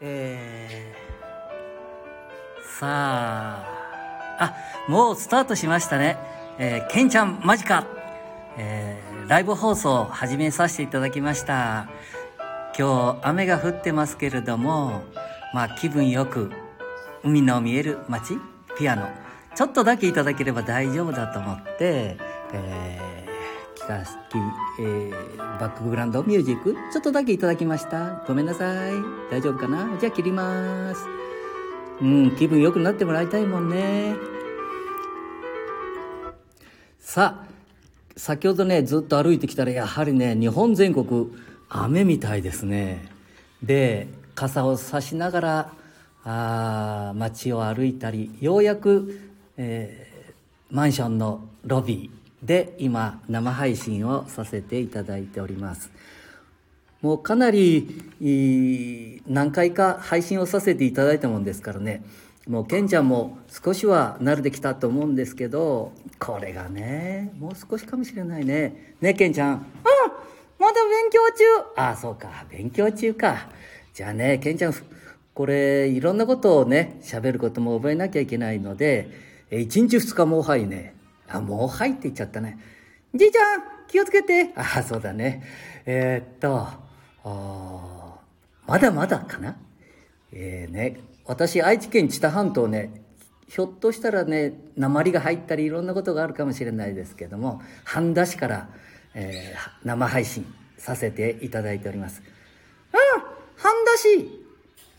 えー、さあ、あ、もうスタートしましたね。えー、ケンちゃんマジか。えー、ライブ放送始めさせていただきました。今日雨が降ってますけれども、まあ気分よく海の見える街、ピアノ、ちょっとだけいただければ大丈夫だと思って、えーかえー、バックグラウンドミュージックちょっとだけいただきました。ごめんなさい。大丈夫かな？じゃあ切ります。うん気分良くなってもらいたいもんね。さあ先ほどねずっと歩いてきたらやはりね日本全国雨みたいですね。で傘を差しながらあ街を歩いたりようやく、えー、マンションのロビーで今生配信をさせていただいております。もうかなり何回か配信をさせていただいたもんですからね。もうケンちゃんも少しは慣れてきたと思うんですけどこれがねもう少しかもしれないね。ねケンちゃん。うんまだ勉強中。ああそうか。勉強中か。じゃあねケンちゃんこれいろんなことをね喋ることも覚えなきゃいけないので1日2日もはいね。あ、もう入っていっちゃったね。じいちゃん、気をつけて。あ、そうだね。えー、っと、まだまだかな？えー、ね、私、愛知県知多半島ね、ひょっとしたらね、鉛が入ったりいろんなことがあるかもしれないですけども、半田市から、えー、生配信させていただいております。うん、半田市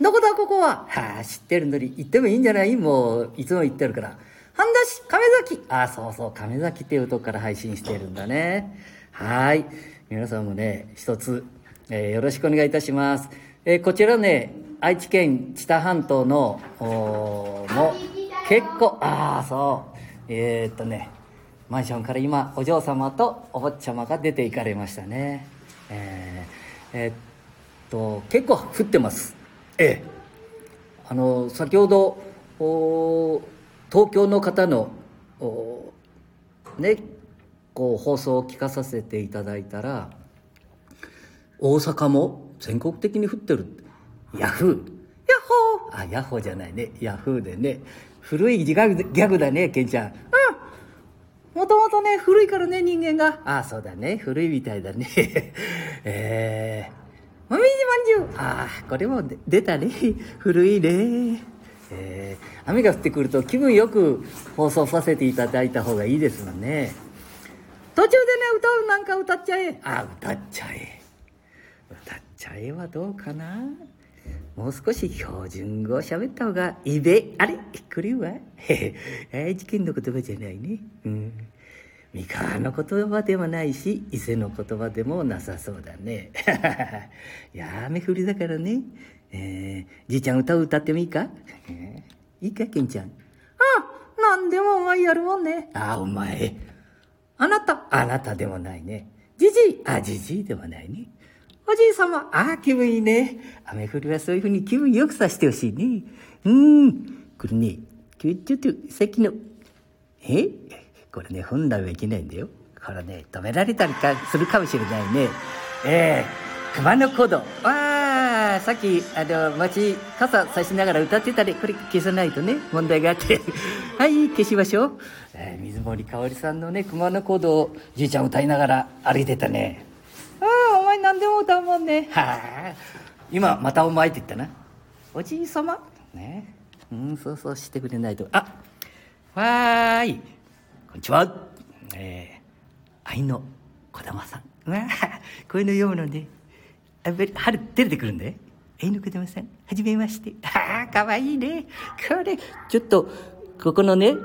どこだここは？はあ、知ってるのに行ってもいいんじゃない？もう、いつも行ってるから。半田市亀崎あ、そうそう、亀崎っていうとこから配信しているんだね。はい。皆さんもね、一つ、えー、よろしくお願いいたします。えー、こちらね、愛知県知多半島の、も結構、ああ、そう。えー、っとね、マンションから今、お嬢様とお坊ちゃまが出て行かれましたね。えー、えー、っと、結構降ってます。ええ。あの、先ほど、お東京の方のねこう放送を聞かさせていただいたら大阪も全国的に降ってる。ヤフー。ヤッホー。あヤッホーじゃないね。ヤフーでね。古いギャグギャグだねケンちゃん。うん。もともとね古いからね人間が。ああそうだね。古いみたいだね。えー、もみじまんじゅう。ああこれも出たね。古いね。えー、雨が降ってくると気分よく放送させていただいた方がいいですもんね。途中でね歌うなんか歌っちゃえ。あ歌っちゃえ。歌っちゃえはどうかな。もう少し標準語を喋った方がいいべ。あれ？来るわ。愛知県の言葉じゃないね。うん。三河の言葉でもないし伊勢の言葉でもなさそうだね。い や雨降りだからね。えー、じいちゃん歌う歌ってもいいか、えー、いいか、ケンちゃん。ああ、なんでもお前やるもんね。ああ、お前。あなた。あなたでもないね。じじい。あ、じじいでもないね。おじい様。ああ、気分いいね。雨降りはそういうふうに気分よくさせてほしいね。うん。これね、ちょ、ちょっと、さっきの、え？これね、本来はいけないんだよ。これね、止められたりかするかもしれないね。ええー、熊野古道。ああ、さっき、あの、街、傘差しながら歌ってたで、これ消さないとね、問題があって。はい、消しましょう。えー、水森かおりさんのね、熊野古道をじいちゃん歌いながら歩いてたね。ああ、お前何でも歌うもんね。はあ。今、またお前って言ったな。おじい様？ね。うん、そうそうしてくれないと。あ、わーい。こんにちは。えー、愛の児玉さん。わあ、こういうの読むのね。あ春出てくるんで。えのくでません。はじめまして。ああ、かわいいね。これ、ちょっと、ここのね、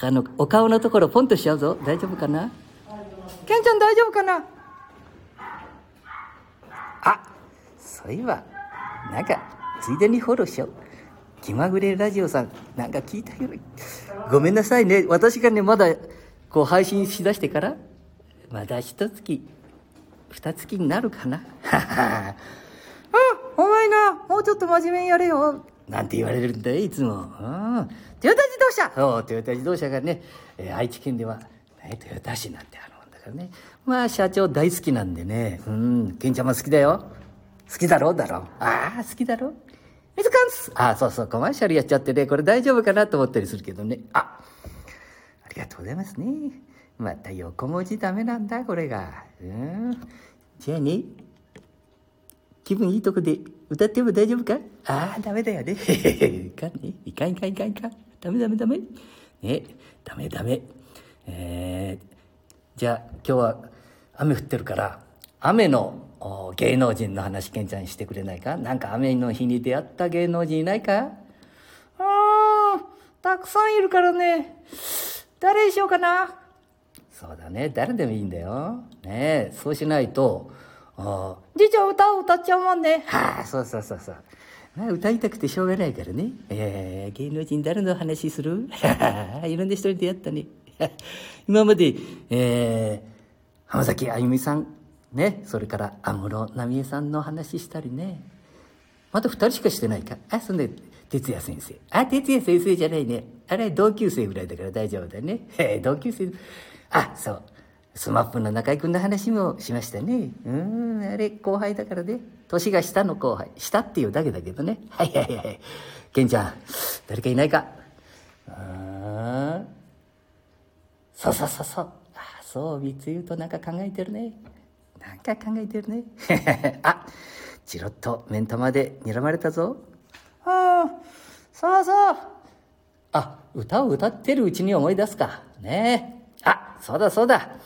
あの、お顔のところポンとしちゃうぞ。大丈夫かな？ケンちゃん大丈夫かな？あ、そういえば、なんか、ついでにフォローしよう。気まぐれラジオさん、なんか聞いたよ。ごめんなさいね。私がね、まだ、こう配信しだしてから、まだ一月、二月になるかな？あ、お前な、もうちょっと真面目にやれよ。なんて言われるんだよ、いつも。うん。トヨタ自動車そう、トヨタ自動車がね、えー、愛知県では、ね、トヨタ市なんてあるもんだからね。まあ、社長大好きなんでね。うん、ケンちゃんも好きだよ。好きだろうだろう。ああ、好きだろ水かんすあ、そうそう、コマーシャルやっちゃってね、これ大丈夫かなと思ったりするけどね。あ、ありがとうございますね。また横文字ダメなんだ、これが。うん。じゃあね、気分いいとこで歌っても大丈夫か？ああ、ダメだよね。いかんね。いかんいかんいかんいかん。ダメダメダメ。ね、ダメダメ。えー、じゃあ今日は雨降ってるから、雨の芸能人の話、ケンちゃんにしてくれないか？なんか雨の日に出会った芸能人いないか？ああ、たくさんいるからね。誰にしようかな？そうだね。誰でもいいんだよ。ねそうしないと、あじいちゃん歌を歌っちゃうもんね。はあ、そうそうそうそう。まあ、歌いたくてしょうがないからね。えー、芸能人誰の話する？いろんな人に出会ったね。今まで、えー、浜崎あゆみさん、ね、それから安室奈美恵さんの話したりね。まだ二人しかしてないか。あ、そんで、哲也先生。あ、哲也先生じゃないね。あれ、同級生ぐらいだから大丈夫だね。同級生。あ、そう。スマップの中居君の話もしましたね。うん、あれ、後輩だからね。年が下の後輩。下っていうだけだけどね。はいはいはい。ケンちゃん、誰かいないか？うん。そうそうそうそう。あ、そう、三つ言うとなんか考えてるね。なんか考えてるね。あ、チロッと目ん玉で睨まれたぞ。ああ、そうそう。あ、歌を歌ってるうちに思い出すか。ねえあ、そうだそうだ。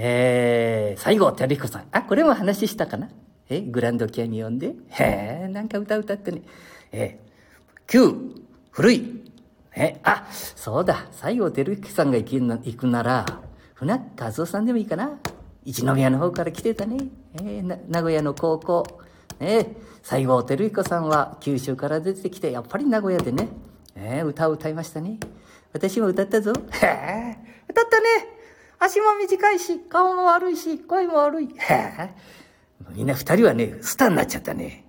えー、西郷照彦さん。あ、これも話したかな？え、グランドキャニオンで？へえ、なんか歌歌ってね。え旧、古い。え、あ、そうだ。西郷照彦さんが行くな行くなら、船和夫さんでもいいかな。一宮の方から来てたね。えー、名古屋の高校。ね西郷照彦さんは九州から出てきて、やっぱり名古屋でね、えー、歌を歌いましたね。私も歌ったぞ。へえ、歌ったね。足も短いし、顔も悪いし、声も悪い。みんな二人はね、スターになっちゃったね。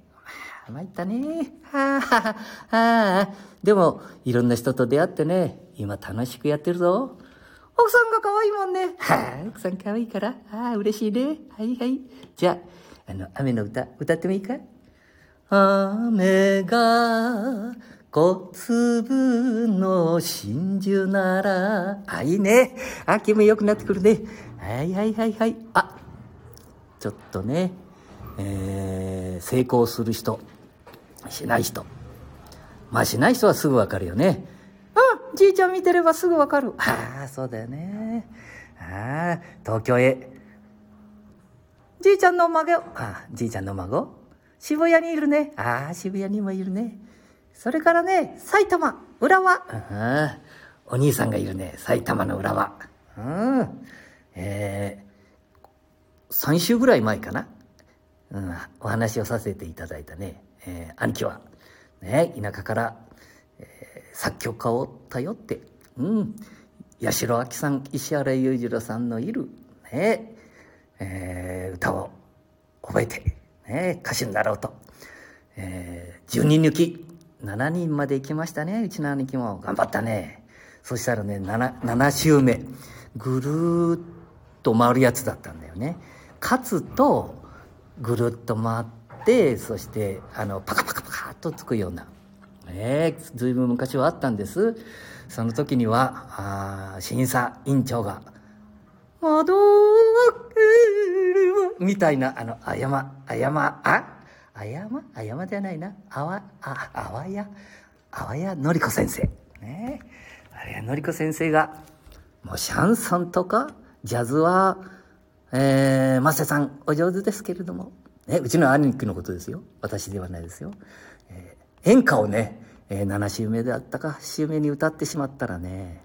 参ったね。はあ、はあ、はあ。でも、いろんな人と出会ってね、今楽しくやってるぞ。奥さんが可愛いもんね。はあ、奥さん可愛いから。ああ、嬉しいね。はいはい。じゃあ、あの、雨の歌、歌ってもいいか？雨が小粒の真珠なら。あ、いいね。あ、気分良くなってくるね。はいはいはいはい。あ、ちょっとね、えー、成功する人、しない人。まあしない人はすぐわかるよね。うん、じいちゃん見てればすぐわかる。ああ、そうだよね。ああ、東京へ。じいちゃんの孫。ああ、じいちゃんの孫渋谷にいるね。ああ、渋谷にもいるね。それからね、埼玉、浦和。お兄さんがいるね、埼玉の浦和。うん。えー、3週ぐらい前かな。うん、お話をさせていただいたね、えー、兄貴は、ね、田舎から、えー、作曲家を頼って、うん、八代亜紀さん、石原裕次郎さんのいる、ね、えー、歌を覚えて、ね、歌手になろうと、えー、10人抜き、7人まで行きましたね。うちの兄貴も。頑張ったね。そしたらね、7, 7周目。ぐるーっと回るやつだったんだよね。勝つと、ぐるっと回って、そして、あの、パカパカパカっとつくような。ええー、ずいぶん昔はあったんです。その時には、あ審査委員長が、窓を開けるみたいな、あの、あやま、あやま、あ？あやま？あやまじゃないな。あわ、あ、あわや、あわやのりこ先生。ねあれやのりこ先生が、もうシャンソンとか、ジャズは、えー、マセさんお上手ですけれども、ね、うちの兄貴のことですよ。私ではないですよ。えー、演歌をね、えー、7週目であったか8週目に歌ってしまったらね、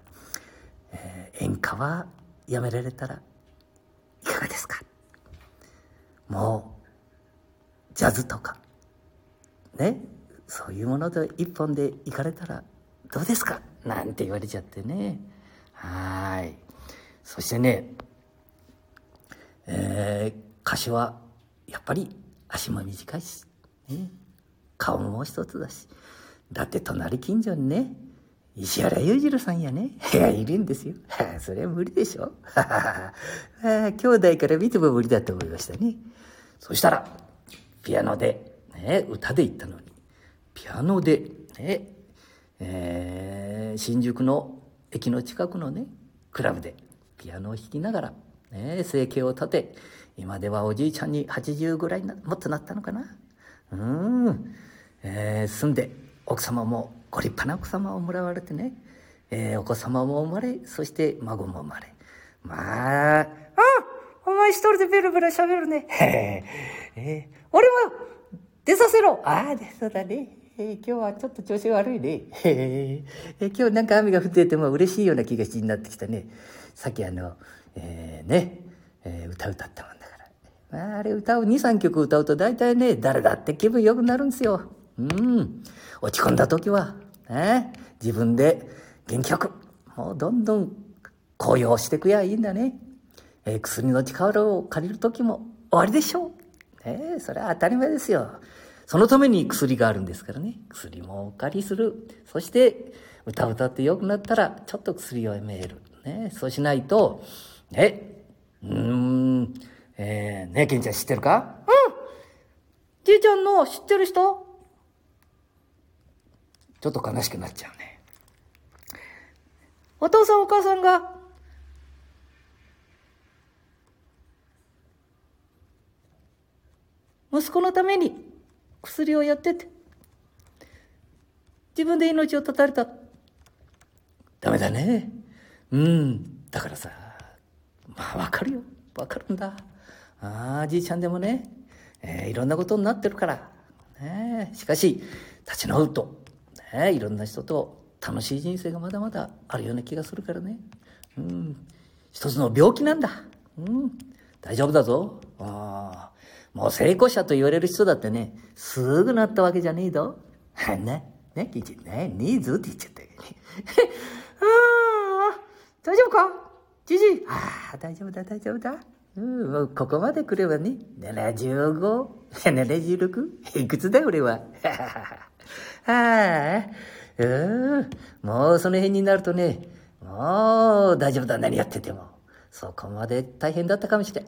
えー、演歌はやめられたらいかがですか？もうジャズとか、ね、そういうもので一本で行かれたらどうですか？なんて言われちゃってね。はい。そしてね、えー、歌手はやっぱり足も短いし、ね、顔ももう一つだし、だって隣近所にね、石原裕次郎さんやね、いるんですよ。それは無理でしょ。兄弟から見ても無理だと思いましたね。そしたら、ピアノで、ね、歌で言ったのに、ピアノで、ね、えー、新宿の駅の近くのね、クラブでピアノを弾きながら、ね、生計を立て、今ではおじいちゃんに80ぐらいな、もっとなったのかな。うん。えー、住んで、奥様もご立派な奥様をもらわれてね、えー、お子様も生まれ、そして孫も生まれ。まあ、あお前一人でベラベラ喋るね。えー、俺も出させろああ、そうだね。えー、今日はちょっと調子悪いね。えー、今日なんか雨が降ってても嬉しいような気がしになってきたね。さっきあの、えー、ね、えー、歌歌ったもんだから。まあ、あれ歌を2、3曲歌うと大体ね、誰だって気分良くなるんですよ。うん。落ち込んだ時は、ね、自分で元気よく、もうどんどん高揚してくやいいんだね。えー、薬の力を借りる時も終わりでしょう。えー、それは当たり前ですよ。そのために薬があるんですからね。薬もお借りする。そして、歌歌って良くなったら、ちょっと薬をやめる。ね、そうしないと、ね、うーん、えー、ね、ケンちゃん知ってるか？うんじいちゃんの知ってる人？ちょっと悲しくなっちゃうね。お父さんお母さんが、息子のために薬をやってて、自分で命を絶たれた。ダメだね。うん。だからさ、まあわかるよ。わかるんだ。ああ、じいちゃんでもね、えー、いろんなことになってるから。ね、しかし、立ち直ると、ね、いろんな人と楽しい人生がまだまだあるような気がするからね。うん。一つの病気なんだ。うん。大丈夫だぞ。ああ。もう成功者と言われる人だってね、すぐなったわけじゃねえぞ。ね、ね、キチね、ねえぞって言っちゃったよね。ああ、大丈夫か？じじ。ああ、大丈夫だ、大丈夫だ。うん、もうここまで来ればね、75、76、いくつだよ、俺は。ああ、うん、もうその辺になるとね、もう大丈夫だ、何やってても。そこまで大変だったかもしれん。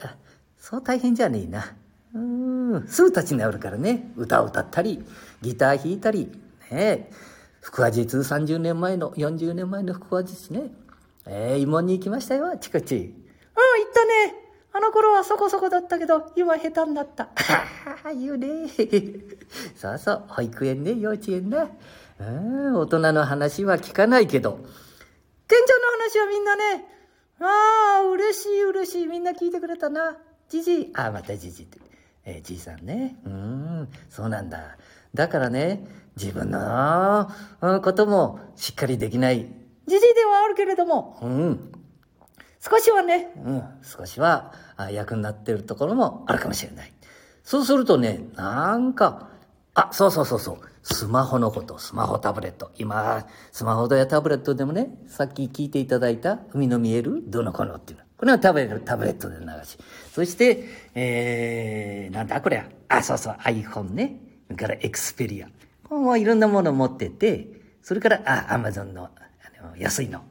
そう大変じゃねえな。うん、すぐ立ち直るからね。歌を歌ったり、ギター弾いたり、ね腹話術30年前の、40年前の腹話術ね。えー、慰問に行きましたよ、チクチ。うん、行ったね。あの頃はそこそこだったけど、今下手になった。は 言うね。そうそう、保育園ね、幼稚園な。うん、大人の話は聞かないけど、ケンちゃんの話はみんなね、ああ、嬉しい嬉しい、みんな聞いてくれたな。じじい。あ、またじじいって。えー、じいさんね。うん、そうなんだ。だからね、自分のこともしっかりできない、じじいではあるけれども、うん、少しはね、うん、少しは役になってるところもあるかもしれない。そうするとね、なんか、あ、そうそうそうそう。スマホのこと、スマホタブレット。今、スマホやタブレットでもね、さっき聞いていただいた海の見えるどのこのっていうの。これはタブレットで流し。そして、えー、なんだこれあ、そうそう、iPhone ね。それからエクスペリア。もういろんなものを持ってて、それから、あ、アマゾンの、あの、安いの。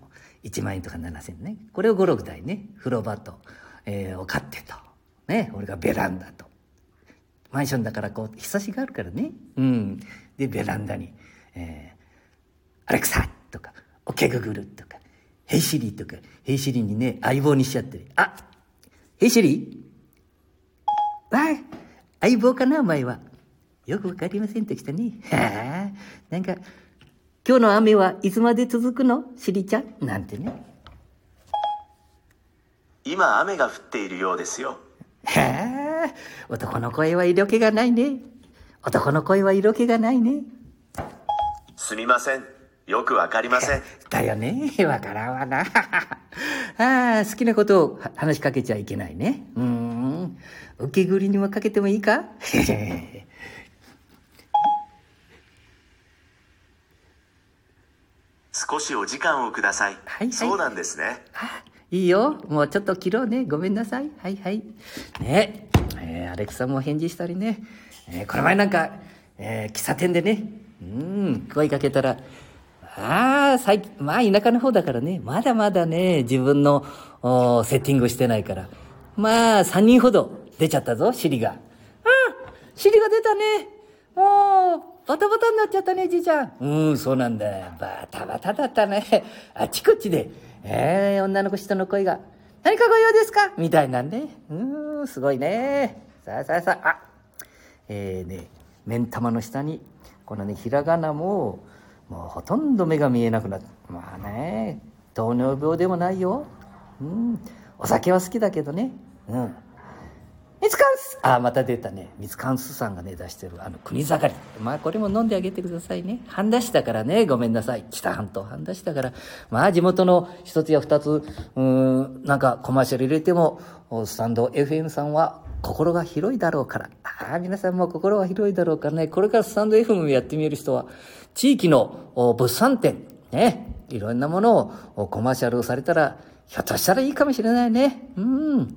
1万円とか7000円ね。これを5、6台ね。風呂場と、えー、を買ってと。ね。俺がベランダと。マンションだからこう、日差しがあるからね。うん。で、ベランダに、えー、アレクサとか、オケググルとか、ヘイシリとか、ヘイシリにね、相棒にしちゃってる。あヘイシリわあ、相棒かな、お前は。よくわかりませんときたね。はあ、なんか、今日の雨はいつまで続くの？シリちゃん？なんてね。今雨が降っているようですよ。はあ、男の声は色気がないね。男の声は色気がないね。すみません。よくわかりません。だよね。わからんわな。ああ、好きなことを話しかけちゃいけないね。うん。受けぐりにもかけてもいいか？少しお時間をください。はい、はい、そうなんですね。いいよ。もうちょっと切ろうね。ごめんなさい。はいはい。ねえー、アレクサも返事したりね。えー、この前なんか、えー、喫茶店でね、うん、声かけたら、ああ、最近、まあ田舎の方だからね、まだまだね、自分のおセッティングしてないから。まあ、3人ほど出ちゃったぞ、尻が。うん、尻が出たね。もう、バタバタになっちゃったね、じいちゃん。うん、そうなんだ。バタバタだったね。あちこちで、ええー、女の子人の声が、何かご用ですか？みたいなんね。うん、すごいね。さあさあさあ、あ、えー、ね、目ん玉の下に、このね、ひらがなも、もうほとんど目が見えなくなって、まあね、糖尿病でもないよ。うん、お酒は好きだけどね。うん。ミツカンスあ、また出たね。ミツカンスさんがね、出してる、あの、国盛り。まあ、これも飲んであげてくださいね。半田市だからね、ごめんなさい。北半島半田市だから。まあ、地元の一つや二つ、うん、なんかコマーシャル入れても、スタンド FM さんは心が広いだろうから。ああ、皆さんも心が広いだろうからね。これからスタンド FM やってみる人は、地域の物産展、ね、いろんなものをコマーシャルをされたら、ひょっとしたらいいかもしれないね。うん。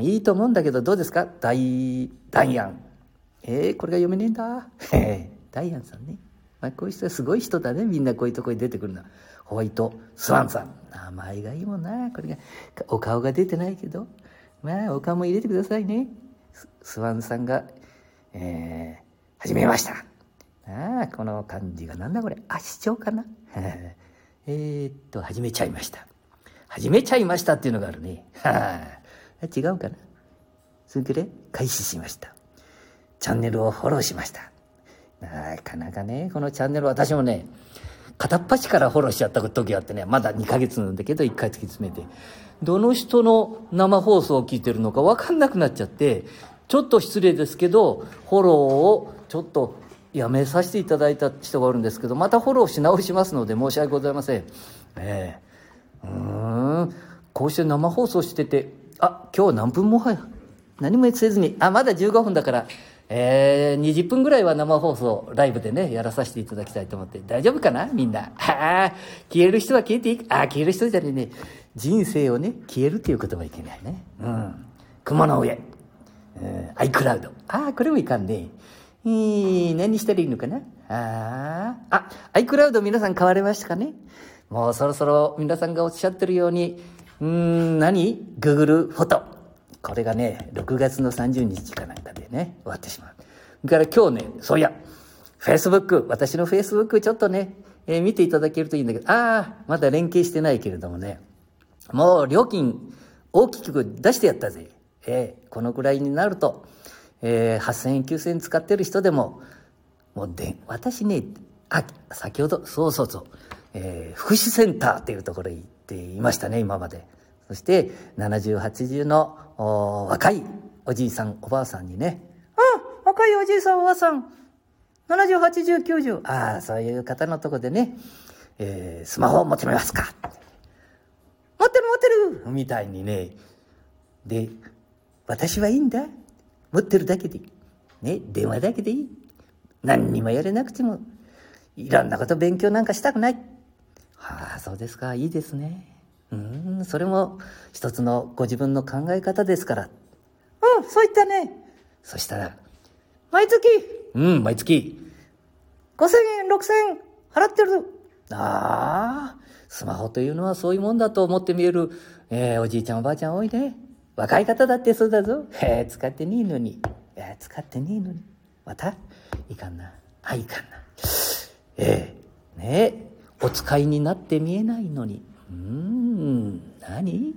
いいと思うんだけど、どうですか？大、ダイアン。えー、これが読めねえんだ。ダイアンさんね。まあ、こういう人はすごい人だね。みんなこういうとこに出てくるのは。ホワイトスワンさん。名前がいいもんな。これが、お顔が出てないけど。まあ、お顔も入れてくださいね。スワンさんが、えー、始めました。ああ、この漢字がなんだこれ。あ、市長かな えっと、始めちゃいました。始めちゃいましたっていうのがあるね。は あ。違うかなそれで開始しました。チャンネルをフォローしました。なかなかね、このチャンネル私もね、片っ端からフォローしちゃった時があってね、まだ2ヶ月なんだけど1回突き詰めて、どの人の生放送を聞いてるのかわかんなくなっちゃって、ちょっと失礼ですけど、フォローをちょっとやめさせていただいた人がおるんですけど、またフォローし直しますので申し訳ございません。ええー、うん、こうして生放送してて、あ、今日何分もはや。何もせずに、あ、まだ15分だから、えー、20分ぐらいは生放送、ライブでね、やらさせていただきたいと思って、大丈夫かな？みんな。はあ、消える人は消えていいああ、消える人じゃねえね。人生をね、消えるっていうことはいけないね。うん。雲の上。うん、iCloud。ああ、これもいかんね。えー、何したらいいのかな？ああ、あ、iCloud 皆さん買われましたかね？もうそろそろ皆さんがおっしゃってるように、うん、何 ?Google フォト。これがね、6月の30日かなでね、終わってしまう。それから今日ね、そういや、Facebook、私の Facebook ちょっとね、えー、見ていただけるといいんだけど、ああ、まだ連携してないけれどもね、もう料金大きく出してやったぜ。えー、このくらいになると、えー、8000円、9000円使ってる人でも、もうで、私ね、あ、先ほど、そうそうそう、えー、福祉センターっていうところにっていましたね、今まで。そして、70、80の若いおじいさん、おばあさんにね、あ若いおじいさん、おばあさん、70、80、90、ああ、そういう方のとこでね、えー、スマホを持ってみますか。持ってる持ってるみたいにね。で、私はいいんだ。持ってるだけでいい。ね、電話だけでいい。何にもやれなくても、いろんなこと勉強なんかしたくない。はあ、そうですか。いいですね。うん、それも一つのご自分の考え方ですから。うん、そういったね。そしたら、毎月うん、毎月。5000円、6000円払ってる。ああ、スマホというのはそういうもんだと思って見える、えー、おじいちゃんおばあちゃん多いね。若い方だってそうだぞ。へえ、使ってねえのに。え使ってねえのに。またいかんな。あ、いかんな。ええねえ。お使いになって見えないのにうん何、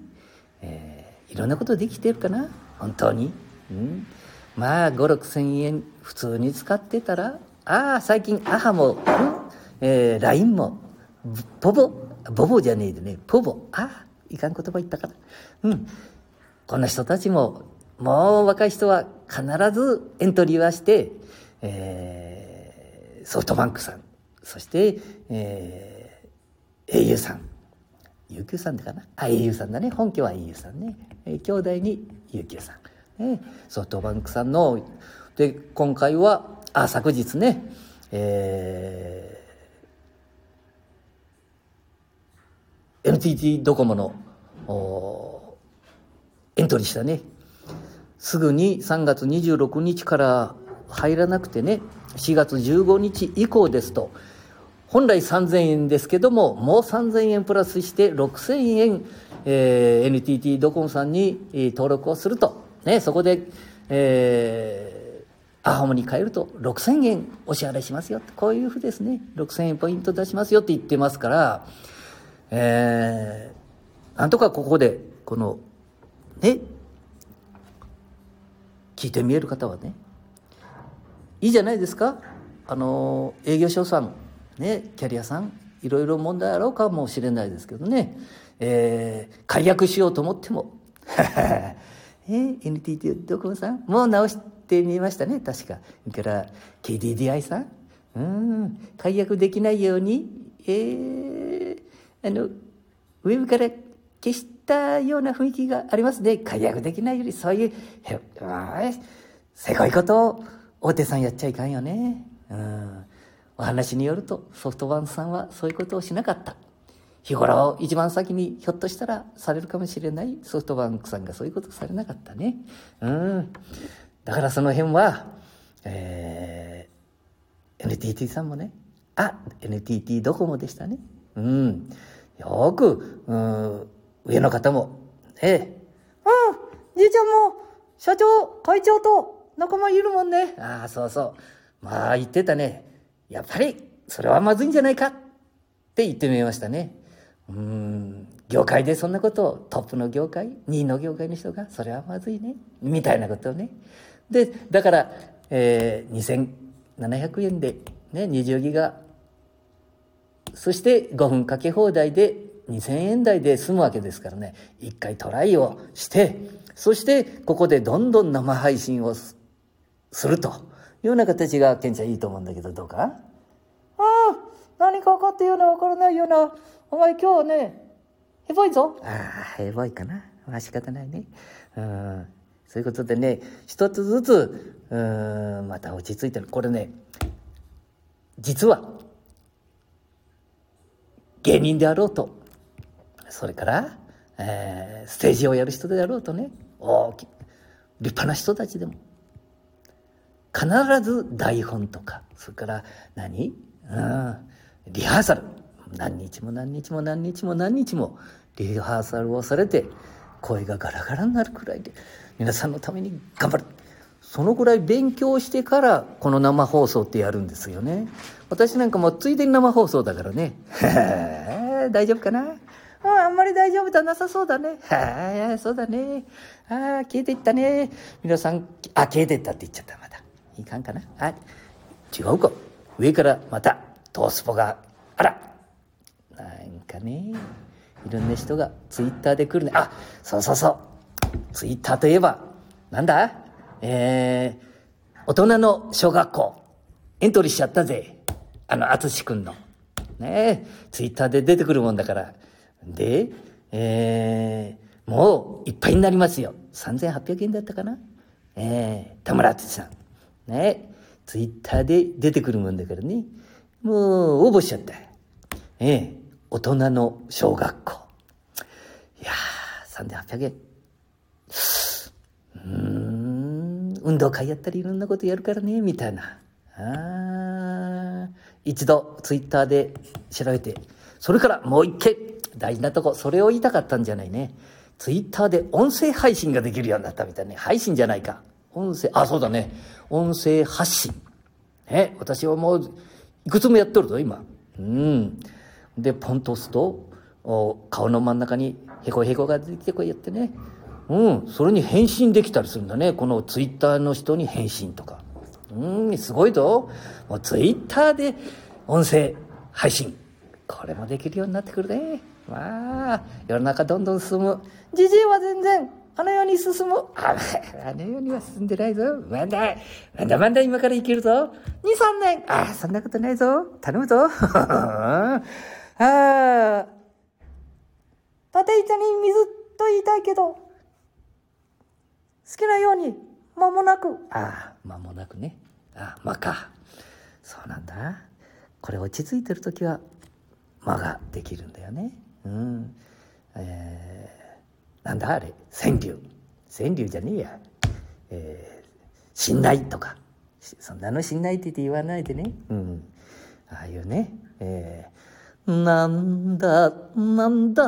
えー、いろんなことできてるかな本当に、うん、まあ5 6千円普通に使ってたらああ最近アハも、うんえー、LINE もポボボボじゃねえでねポボ。ああいかん言葉言ったからうん。こんな人たちももう若い人は必ずエントリーはして、えー、ソフトバンクさんそして、えー au さん。UQ さんでかな？あ、au さんだね。本家は au さんね。えー、兄弟に UQ さん。ね、ソフトバンクさんの、で、今回は、あ、昨日ね、えー、NTT ドコモの、エントリーしたね。すぐに3月26日から入らなくてね、4月15日以降ですと、本来3000円ですけども、もう3000円プラスして6000円、えー、NTT ドコモさんに登録をすると。ね、そこで、えー、アホモに変えると6000円お支払いしますよ。こういうふうですね。6000円ポイント出しますよって言ってますから、えー、なんとかここで、この、ね、聞いてみえる方はね、いいじゃないですか。あの、営業所さん、ね、キャリアさん、いろいろ問題あろうかもしれないですけどね、えー、解約しようと思っても、え NTT ドコモさんもう直してみましたね。確か。それから KDDI さん。うん。解約できないように。えー、あのウェブから消したような雰囲気がありますね。解約できないよりそういうせこいことを大手さんやっちゃいかんよね。うん。話によるとソフトバンクさんはそういうことをしなかった日頃一番先にひょっとしたらされるかもしれないソフトバンクさんがそういうことされなかったね。うん。だからその辺は、えー、NTT さんもね、あ、NTT ドコモでしたね。うん。よく、うん、上の方も、ええ、うん、じいちゃんも、社長、会長と仲間いるもんね。ああ、そうそう。まあ言ってたね。やっぱり、それはまずいんじゃないかって言ってみましたね。うん業界でそんなことをトップの業界2位の業界の人がそれはまずいねみたいなことをね。でだから、えー、2700円で、ね、20ギガそして5分かけ放題で2000円台で済むわけですからね。一回トライをしてそしてここでどんどん生配信をすると。ような形がケンちゃんいいと思うんだけどどうか？ああ何か分かったような分からないようなお前今日はね、ヘボいぞ。ああ、ヘボいかな。まあ仕方ないね。うん。そういうことでね、一つずつ、うん、また落ち着いてる。これね、実は、芸人であろうと、それから、えー、ステージをやる人であろうとね、大き、立派な人たちでも、必ず台本とか、それから何、うん、リハーサル。何日も何日も何日も何日もリハーサルをされて声がガラガラになるくらいで皆さんのために頑張るそのぐらい勉強してからこの生放送ってやるんですよね私なんかもついでに生放送だからね 大丈夫かな？ああんまり大丈夫じゃなさそうだね。はあ、そうだね。ああ、消えていったね。皆さん、あ、消えていったって言っちゃった、いかんかな？あ、違うか。上からまた、トースポが、あら、なんかね。いろんな人がツイッターで来るね。あそうそうそう。ツイッターといえばなんだ？えー、大人の小学校。エントリーしちゃったぜ。あの淳君の。ね。ツイッターで出てくるもんだから。でえー、もういっぱいになりますよ。3800円だったかな？えー、田村淳さん。ねツイッターで出てくるもんだからねもう応募しちゃったええ大人の小学校。いやー、3800円。うーん、運動会やったりいろんなことやるからね、みたいな。あ一度ツイッターで調べて、それからもう一件、大事なとこ、それを言いたかったんじゃないね。ツイッターで音声配信ができるようになったみたいね。配信じゃないか。音声、あ、そうだね。音声発信。ね、私はもう、いくつもやっとるぞ、今。うん。でポンと押すと顔の真ん中にへこへこが出てきてこうやってね。うん。それに返信できたりするんだね。このツイッターの人に返信とか。うん。すごいぞ。もうツイッターで音声配信。これもできるようになってくるね。まあ。世の中どんどん進む。じじいは全然あの世に進む。あ、あの世には進んでないぞ。まだ、まだまだ今からいけるぞ。2、3年。あ、そんなことないぞ。頼むぞ。ああ、縦板に水と言いたいけど、好きなように間もなく。ああ、間もなくね。ああ、間か。そうなんだ。これ落ち着いてる時は間ができるんだよね。うん。えー、なんだあれ？川柳。川柳じゃねえや。えー、信頼とか。そんなの信頼って言って言わないでね。うん。ああいうね。えーなんだ、なんだ、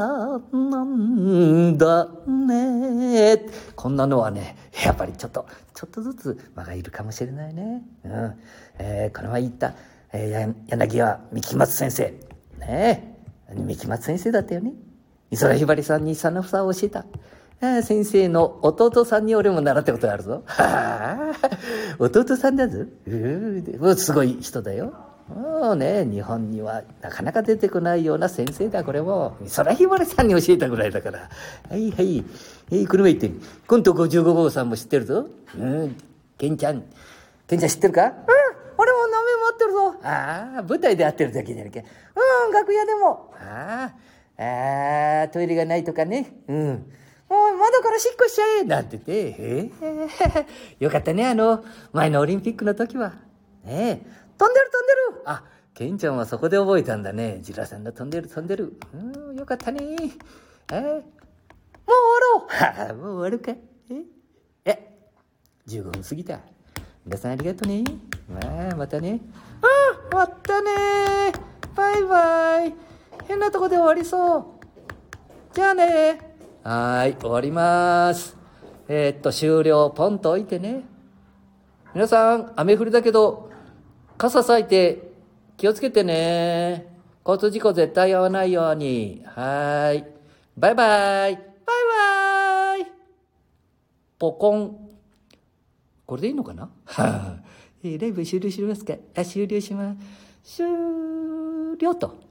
なんだね。こんなのはね、やっぱりちょっと、ちょっとずつ間がいるかもしれないね。うん。えー、この前言った、えー、柳家三木松先生。ねえ。三木松先生だったよね。美空ひばりさんにさなふさを教えた。先生の弟さんに俺も習ったことがあるぞ。はあ、弟さんだぞ。うすごい人だよ。もうね、日本にはなかなか出てこないような先生だ、これも。美空ひばりさんに教えたぐらいだから。はいはい。えー、車行ってみ。コント55号さんも知ってるぞ。うん。ケンちゃん。ケンちゃん知ってるか？うん。俺も名前持ってるぞ。ああ、舞台で会ってるだけじゃなきゃ。うん、楽屋でも。ああ、ああ、トイレがないとかね。うん。もう窓からしっこしちゃえなんてて、ええー、よかったね、あの、前のオリンピックの時は。ねえ、飛んでる飛んでるあ、ケンちゃんはそこで覚えたんだね。ジラさんの飛んでる飛んでる。うん、よかったね。えー、もう終わろうは、もう終わるかええ、15分過ぎた。皆さんありがとうね。まあ、またね。うん、またねバイバイ。変なとこで終わりそう。じゃあねはい、終わります。えー、っと、終了、ポンと置いてね。皆さん、雨降りだけど、傘さいて気をつけてね。交通事故絶対合わないように。はい。バイバイ。バイバイ。ポコン。これでいいのかな？はあ、えー、ライブ終了しますか？あ、終了します。終了と。